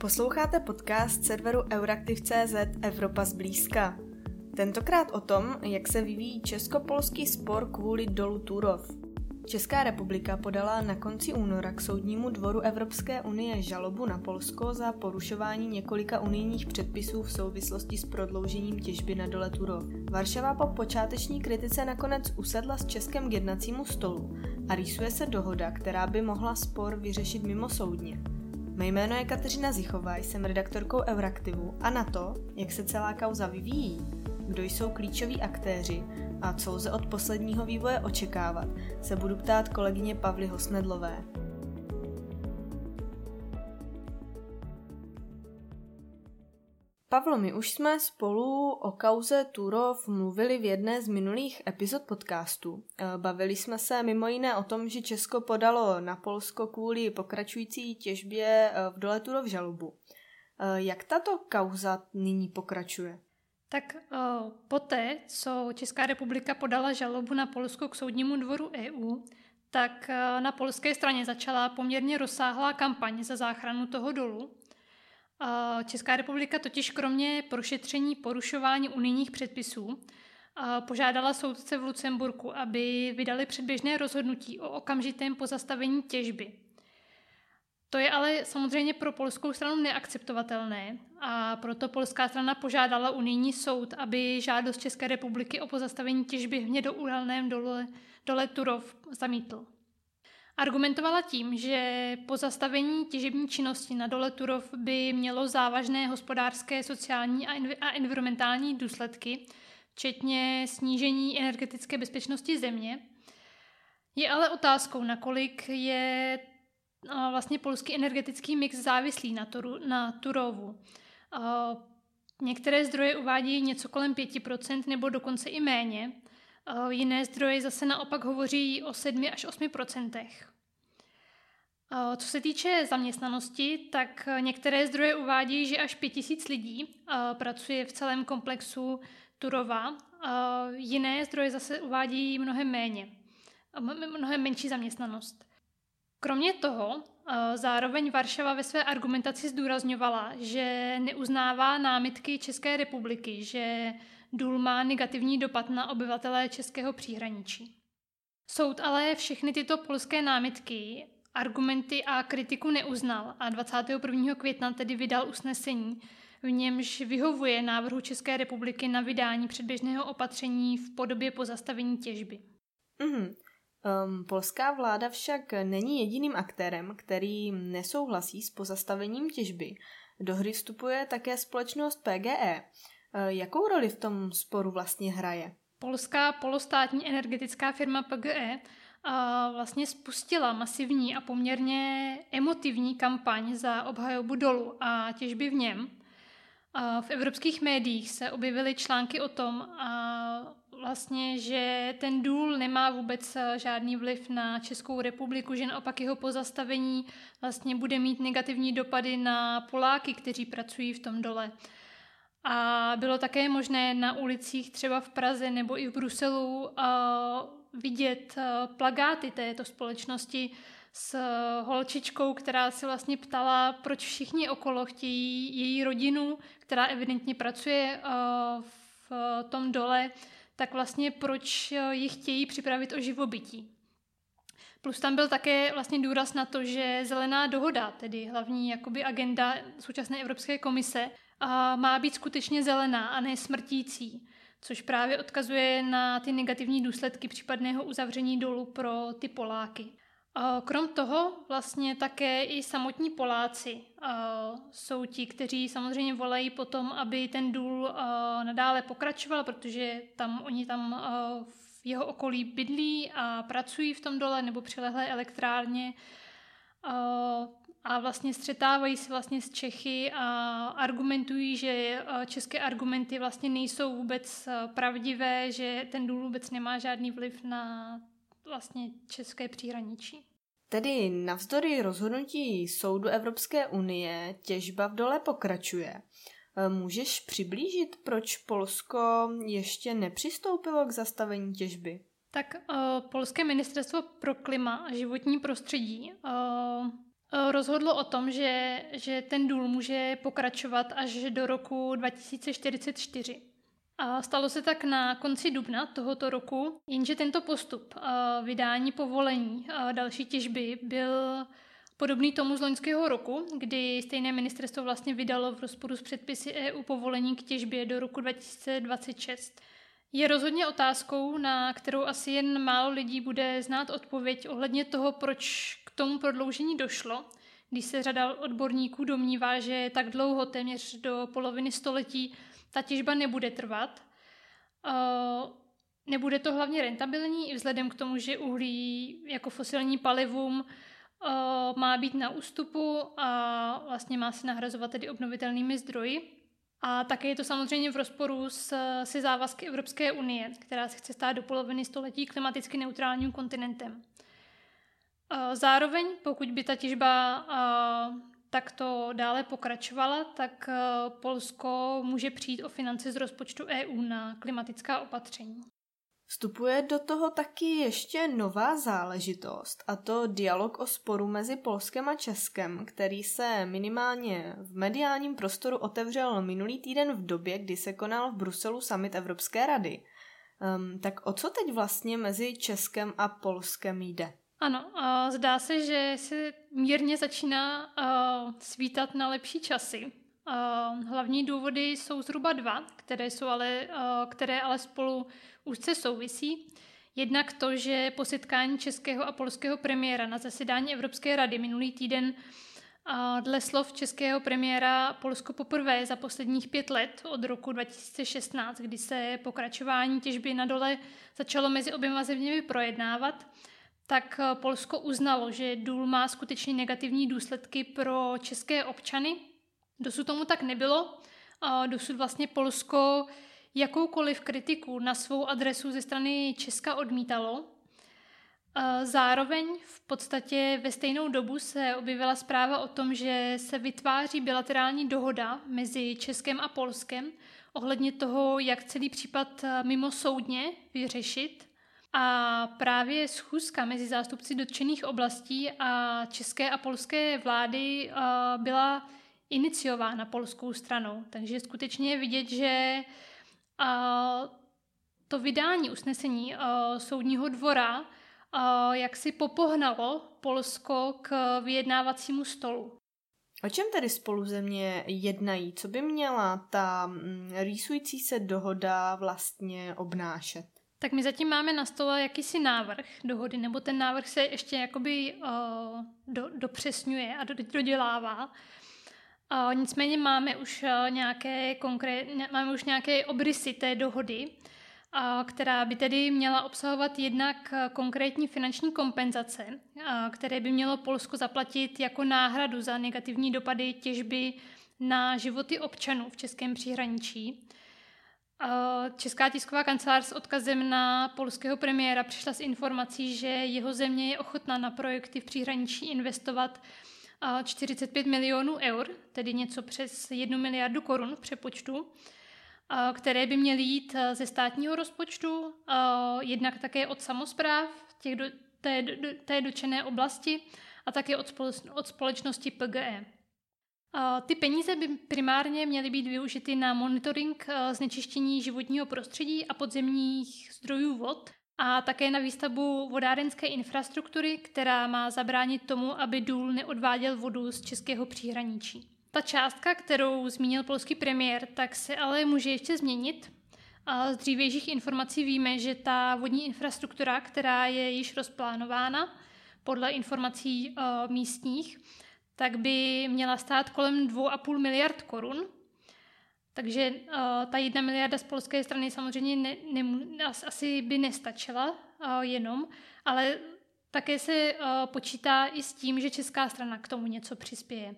Posloucháte podcast serveru Euraktiv.cz Evropa zblízka. Tentokrát o tom, jak se vyvíjí česko-polský spor kvůli dolu Turov. Česká republika podala na konci února k soudnímu dvoru Evropské unie žalobu na Polsko za porušování několika unijních předpisů v souvislosti s prodloužením těžby na dole Turov. Varšava po počáteční kritice nakonec usedla s Českem k jednacímu stolu a rýsuje se dohoda, která by mohla spor vyřešit mimo soudně. Mé jméno je Kateřina Zichová, jsem redaktorkou Euraktivu a na to, jak se celá kauza vyvíjí, kdo jsou klíčoví aktéři a co lze od posledního vývoje očekávat, se budu ptát kolegyně Pavly Hosnedlové. Pavlo, my už jsme spolu o kauze Turov mluvili v jedné z minulých epizod podcastu. Eh, bavili jsme se mimo jiné o tom, že Česko podalo na Polsko kvůli pokračující těžbě eh, v dole Turov žalobu. Eh, jak tato kauza nyní pokračuje? Tak poté, co Česká republika podala žalobu na Polsko k soudnímu dvoru EU, tak na polské straně začala poměrně rozsáhlá kampaň za záchranu toho dolu. Uh, Česká republika totiž kromě prošetření porušování unijních předpisů uh, požádala soudce v Lucemburku, aby vydali předběžné rozhodnutí o okamžitém pozastavení těžby. To je ale samozřejmě pro polskou stranu neakceptovatelné a proto polská strana požádala unijní soud, aby žádost České republiky o pozastavení těžby hnědouhelném dole, dole Turov zamítl. Argumentovala tím, že pozastavení těžební činnosti na dole Turov by mělo závažné hospodářské, sociální a environmentální důsledky, včetně snížení energetické bezpečnosti země. Je ale otázkou, nakolik je vlastně polský energetický mix závislý na, Turu, na Turovu. Některé zdroje uvádějí něco kolem 5% nebo dokonce i méně. Jiné zdroje zase naopak hovoří o 7 až 8%. Co se týče zaměstnanosti, tak některé zdroje uvádějí, že až 5000 lidí pracuje v celém komplexu Turova. Jiné zdroje zase uvádějí mnohem méně, mnohem menší zaměstnanost. Kromě toho zároveň Varšava ve své argumentaci zdůrazňovala, že neuznává námitky České republiky, že důl má negativní dopad na obyvatelé českého příhraničí. Soud ale všechny tyto polské námitky, argumenty a kritiku neuznal a 21. května tedy vydal usnesení, v němž vyhovuje návrhu České republiky na vydání předběžného opatření v podobě pozastavení těžby. Mm-hmm. Um, polská vláda však není jediným aktérem, který nesouhlasí s pozastavením těžby. Do hry vstupuje také společnost PGE. Uh, jakou roli v tom sporu vlastně hraje? Polská polostátní energetická firma PGE a vlastně spustila masivní a poměrně emotivní kampaň za obhajobu dolu a těžby v něm. A v evropských médiích se objevily články o tom, a vlastně, že ten důl nemá vůbec eh, žádný vliv na Českou republiku, že naopak jeho pozastavení vlastně bude mít negativní dopady na Poláky, kteří pracují v tom dole. A bylo také možné na ulicích třeba v Praze nebo i v Bruselu uh, vidět uh, plagáty této společnosti s holčičkou, která se vlastně ptala, proč všichni okolo chtějí její rodinu, která evidentně pracuje v tom dole, tak vlastně proč eh, ji chtějí připravit o živobytí. Plus tam byl také vlastně důraz na to, že zelená dohoda, tedy hlavní jakoby agenda současné Evropské komise, má být skutečně zelená a ne smrtící, což právě odkazuje na ty negativní důsledky případného uzavření dolu pro ty Poláky. Krom toho vlastně také i samotní Poláci jsou ti, kteří samozřejmě volají potom, aby ten důl nadále pokračoval, protože tam oni tam v jeho okolí bydlí a pracují v tom dole nebo přilehlé elektrárně a vlastně střetávají se vlastně s Čechy a argumentují, že české argumenty vlastně nejsou vůbec pravdivé, že ten důl vůbec nemá žádný vliv na vlastně české příhraničí. Tedy navzdory rozhodnutí Soudu Evropské unie těžba v dole pokračuje. E, můžeš přiblížit, proč Polsko ještě nepřistoupilo k zastavení těžby? Tak uh, Polské ministerstvo pro klima a životní prostředí uh, rozhodlo o tom, že, že ten důl může pokračovat až do roku 2044. A stalo se tak na konci dubna tohoto roku, jenže tento postup vydání povolení další těžby byl podobný tomu z loňského roku, kdy stejné ministerstvo vlastně vydalo v rozporu s předpisy EU povolení k těžbě do roku 2026. Je rozhodně otázkou, na kterou asi jen málo lidí bude znát odpověď ohledně toho, proč k tomu prodloužení došlo, když se řada odborníků domnívá, že tak dlouho, téměř do poloviny století, ta těžba nebude trvat. Nebude to hlavně rentabilní i vzhledem k tomu, že uhlí jako fosilní palivum má být na ústupu a vlastně má se nahrazovat tedy obnovitelnými zdroji. A také je to samozřejmě v rozporu s, se závazky Evropské unie, která se chce stát do poloviny století klimaticky neutrálním kontinentem. Zároveň, pokud by ta těžba takto dále pokračovala, tak Polsko může přijít o finance z rozpočtu EU na klimatická opatření. Vstupuje do toho taky ještě nová záležitost, a to dialog o sporu mezi Polskem a Českem, který se minimálně v mediálním prostoru otevřel minulý týden v době, kdy se konal v Bruselu summit Evropské rady. Um, tak o co teď vlastně mezi Českem a Polskem jde? Ano, uh, zdá se, že se mírně začíná uh, svítat na lepší časy. Uh, hlavní důvody jsou zhruba dva, které, jsou ale, uh, které ale spolu úzce souvisí. Jednak to, že po setkání českého a polského premiéra na zasedání Evropské rady minulý týden dle slov českého premiéra Polsko poprvé za posledních pět let od roku 2016, kdy se pokračování těžby na dole začalo mezi oběma zeměmi projednávat, tak Polsko uznalo, že důl má skutečně negativní důsledky pro české občany. Dosud tomu tak nebylo. Dosud vlastně Polsko jakoukoliv kritiku na svou adresu ze strany Česka odmítalo. Zároveň v podstatě ve stejnou dobu se objevila zpráva o tom, že se vytváří bilaterální dohoda mezi Českem a Polskem ohledně toho, jak celý případ mimo soudně vyřešit. A právě schůzka mezi zástupci dotčených oblastí a české a polské vlády byla iniciována polskou stranou. Takže skutečně je vidět, že a to vydání usnesení uh, soudního dvora uh, jak si popohnalo Polsko k vyjednávacímu stolu. O čem tedy spolu země jednají? Co by měla ta mm, rýsující se dohoda vlastně obnášet? Tak my zatím máme na stole jakýsi návrh dohody, nebo ten návrh se ještě jakoby uh, do, dopřesňuje a dodělává. Uh, nicméně máme už uh, nějaké konkrét, máme už nějaké obrysy té dohody, uh, která by tedy měla obsahovat jednak konkrétní finanční kompenzace, které by mělo Polsko zaplatit jako náhradu za negativní dopady těžby na životy občanů v českém příhraničí. Česká tisková kancelář s odkazem na polského premiéra přišla s informací, že jeho země je ochotná na projekty v příhraničí investovat 45 milionů eur, tedy něco přes 1 miliardu korun v přepočtu, které by měly jít ze státního rozpočtu, jednak také od samozpráv těch do, té, do, té dočené oblasti a také od, od společnosti PGE. Ty peníze by primárně měly být využity na monitoring znečištění životního prostředí a podzemních zdrojů vod a také na výstavbu vodárenské infrastruktury, která má zabránit tomu, aby důl neodváděl vodu z českého příhraničí. Ta částka, kterou zmínil polský premiér, tak se ale může ještě změnit. A z dřívějších informací víme, že ta vodní infrastruktura, která je již rozplánována podle informací uh, místních, tak by měla stát kolem 2,5 miliard korun, takže uh, ta jedna miliarda z polské strany samozřejmě ne, ne, asi by nestačila uh, jenom, ale také se uh, počítá i s tím, že česká strana k tomu něco přispěje.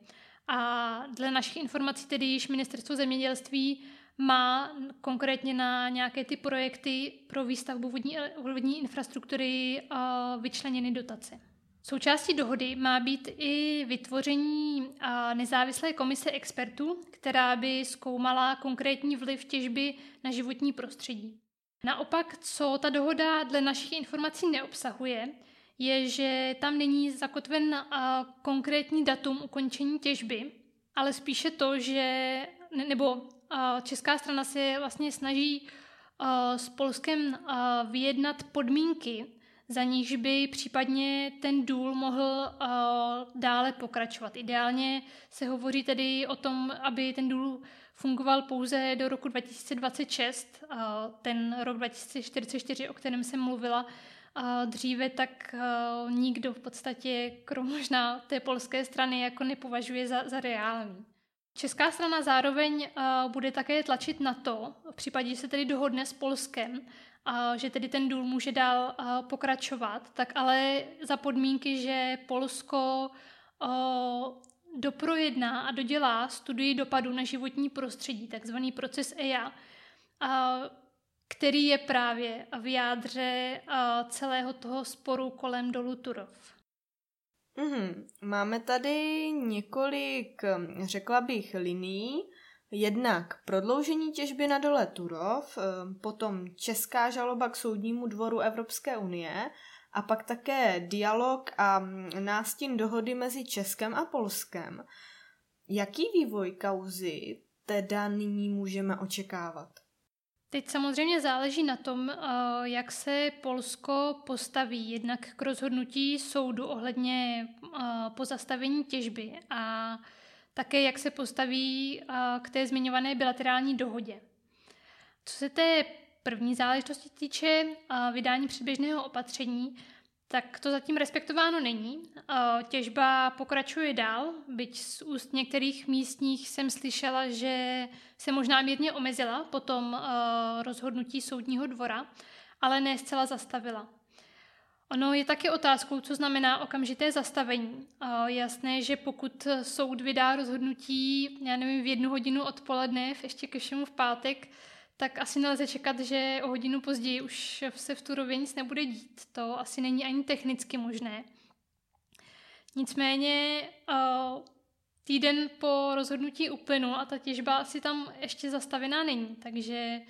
A dle našich informací tedy již ministerstvo zemědělství má konkrétně na nějaké ty projekty pro výstavbu vodní, vodní infrastruktury uh, vyčleněny dotace. Součástí dohody má být i vytvoření nezávislé komise expertů, která by zkoumala konkrétní vliv těžby na životní prostředí. Naopak, co ta dohoda dle našich informací neobsahuje, je, že tam není zakotven konkrétní datum ukončení těžby, ale spíše to, že nebo česká strana se vlastně snaží s Polskem vyjednat podmínky, za níž by případně ten důl mohl dále pokračovat. Ideálně se hovoří tedy o tom, aby ten důl fungoval pouze do roku 2026, ten rok 2044, o kterém jsem mluvila dříve, tak nikdo v podstatě, krom možná té polské strany, jako nepovažuje za, za reálný. Česká strana zároveň bude také tlačit na to, v případě, že se tedy dohodne s Polskem, že tedy ten důl může dál pokračovat, tak ale za podmínky, že Polsko doprojedná a dodělá studii dopadu na životní prostředí, takzvaný proces EIA, který je právě v jádře celého toho sporu kolem dolu Turov. Mm-hmm. Máme tady několik, řekla bych, liní. Jednak prodloužení těžby na dole Turov, potom česká žaloba k soudnímu dvoru Evropské unie a pak také dialog a nástin dohody mezi Českem a Polskem. Jaký vývoj kauzy teda nyní můžeme očekávat? Teď samozřejmě záleží na tom, eh, jak se Polsko postaví jednak k rozhodnutí soudu ohledně eh, pozastavení těžby a také jak se postaví eh, k té zmiňované bilaterální dohodě. Co se té první záležitosti týče vydání předběžného opatření, tak to zatím respektováno není. Těžba pokračuje dál, byť z úst některých místních jsem slyšela, že se možná mírně omezila po tom rozhodnutí soudního dvora, ale ne zcela zastavila. Ono je také otázkou, co znamená okamžité zastavení. Jasné, že pokud soud vydá rozhodnutí, já nevím, v jednu hodinu odpoledne, ještě ke všemu v pátek, tak asi nelze čekat, že o hodinu později už se v Turově nic nebude dít. To asi není ani technicky možné. Nicméně týden po rozhodnutí uplynul a ta těžba asi tam ještě zastavená není, takže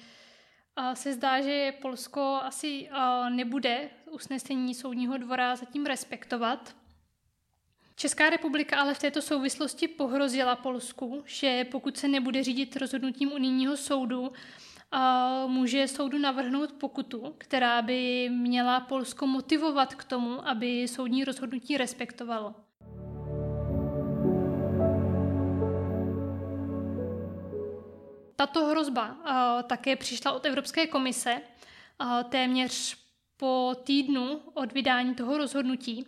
se zdá, že Polsko asi nebude usnesení soudního dvora zatím respektovat. Česká republika ale v této souvislosti pohrozila Polsku, že pokud se nebude řídit rozhodnutím unijního soudu, může soudu navrhnout pokutu, která by měla Polsko motivovat k tomu, aby soudní rozhodnutí respektovalo. Tato hrozba také přišla od Evropské komise téměř po týdnu od vydání toho rozhodnutí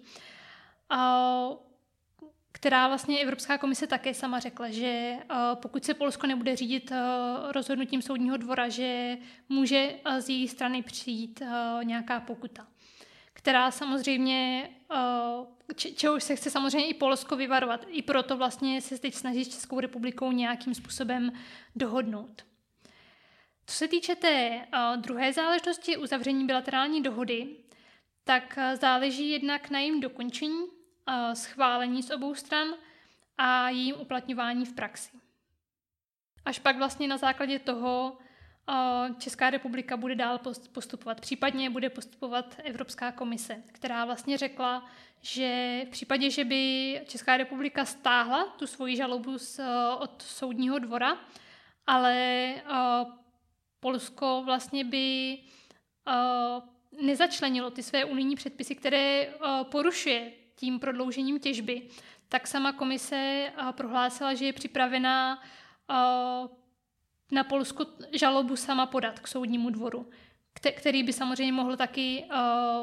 která vlastně Evropská komise také sama řekla, že eh, pokud se Polsko nebude řídit eh, rozhodnutím soudního dvora, že může eh, z její strany přijít nějaká pokuta, která samozřejmě, čehož se chce samozřejmě i Polsko vyvarovat. I proto vlastně se teď snaží s Českou republikou nějakým způsobem dohodnout. Co se týče té druhé záležitosti uzavření bilaterální dohody, tak záleží jednak na jejím dokončení, schválení z obou stran a jejím uplatňování v praxi. Až pak vlastně na základě toho Česká republika bude dál postupovat. Případně bude postupovat Evropská komise, která vlastně řekla, že v případě, že by Česká republika stáhla tu svoji žalobu z, od soudního dvora, ale Polsko vlastně by nezačlenilo ty své unijní předpisy, které porušuje tím prodloužením těžby, tak sama komise eh, prohlásila, že je připravená eh, na Polsku žalobu sama podat k soudnímu dvoru, který by samozřejmě mohl taky eh,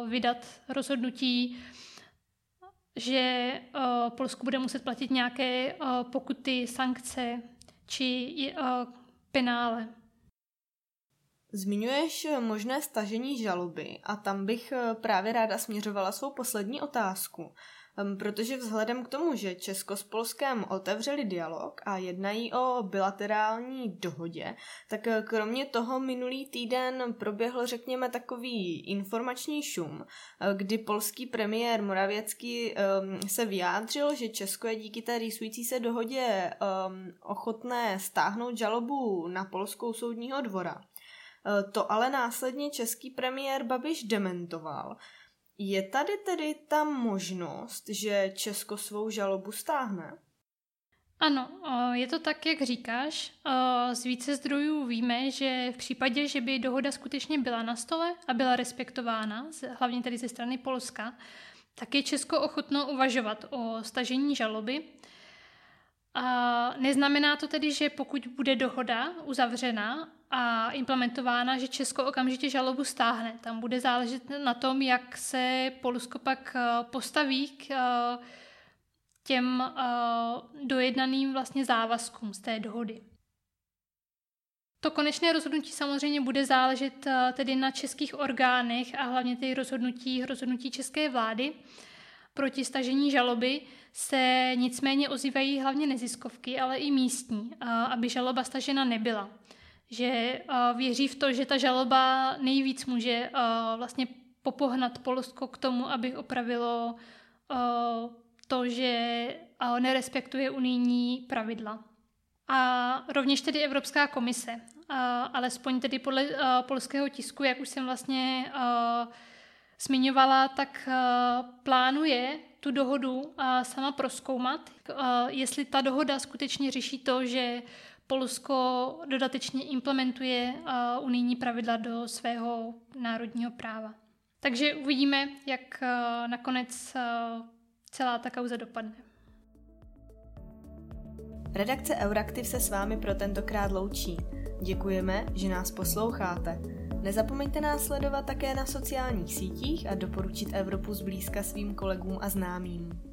vydat rozhodnutí, že Polsku bude muset platit nějaké pokuty, sankce či penále. Zmiňuješ možné stažení žaloby a tam bych právě ráda směřovala svou poslední otázku, protože vzhledem k tomu, že Česko s Polskem otevřeli dialog a jednají o bilaterální dohodě, tak eh, kromě toho minulý týden proběhl, řekněme, takový informační šum, eh, kdy polský premiér Moravěcký se vyjádřil, že Česko je díky té rýsující se dohodě ochotné stáhnout žalobu na polskou soudního dvora. Eh, to ale následně český premiér Babiš dementoval. Je tady tedy ta možnost, že Česko svou žalobu stáhne? Ano, je to tak, jak říkáš. Z více zdrojů víme, že v případě, že by dohoda skutečně byla na stole a byla respektována, hlavně tedy ze strany Polska, tak je Česko ochotno uvažovat o stažení žaloby. A neznamená to tedy, že pokud bude dohoda uzavřena a implementována, že Česko okamžitě žalobu stáhne. Tam bude záležet na tom, jak se Polsko pak postaví k těm uh, dojednaným vlastně závazkům z té dohody. To konečné rozhodnutí samozřejmě bude záležet tedy na českých orgánech a hlavně ty rozhodnutí, rozhodnutí české vlády. Proti stažení žaloby se nicméně ozývají hlavně neziskovky, ale i místní, aby žaloba stažena nebyla. Že věří v to, že ta žaloba nejvíc může vlastně popohnat Polsko k tomu, aby opravilo to, že nerespektuje unijní pravidla. A rovněž tedy Evropská komise, alespoň tedy podle polského tisku, jak už jsem vlastně zmiňovala, tak plánuje tu dohodu sama proskoumat, jestli ta dohoda skutečně řeší to, že Polsko dodatečně implementuje unijní pravidla do svého národního práva. Takže uvidíme, jak nakonec celá ta kauza dopadne. Redakce Euraktiv se s vámi pro tentokrát loučí. Děkujeme, že nás posloucháte. Nezapomeňte nás sledovat také na sociálních sítích a doporučit Evropu zblízka svým kolegům a známým.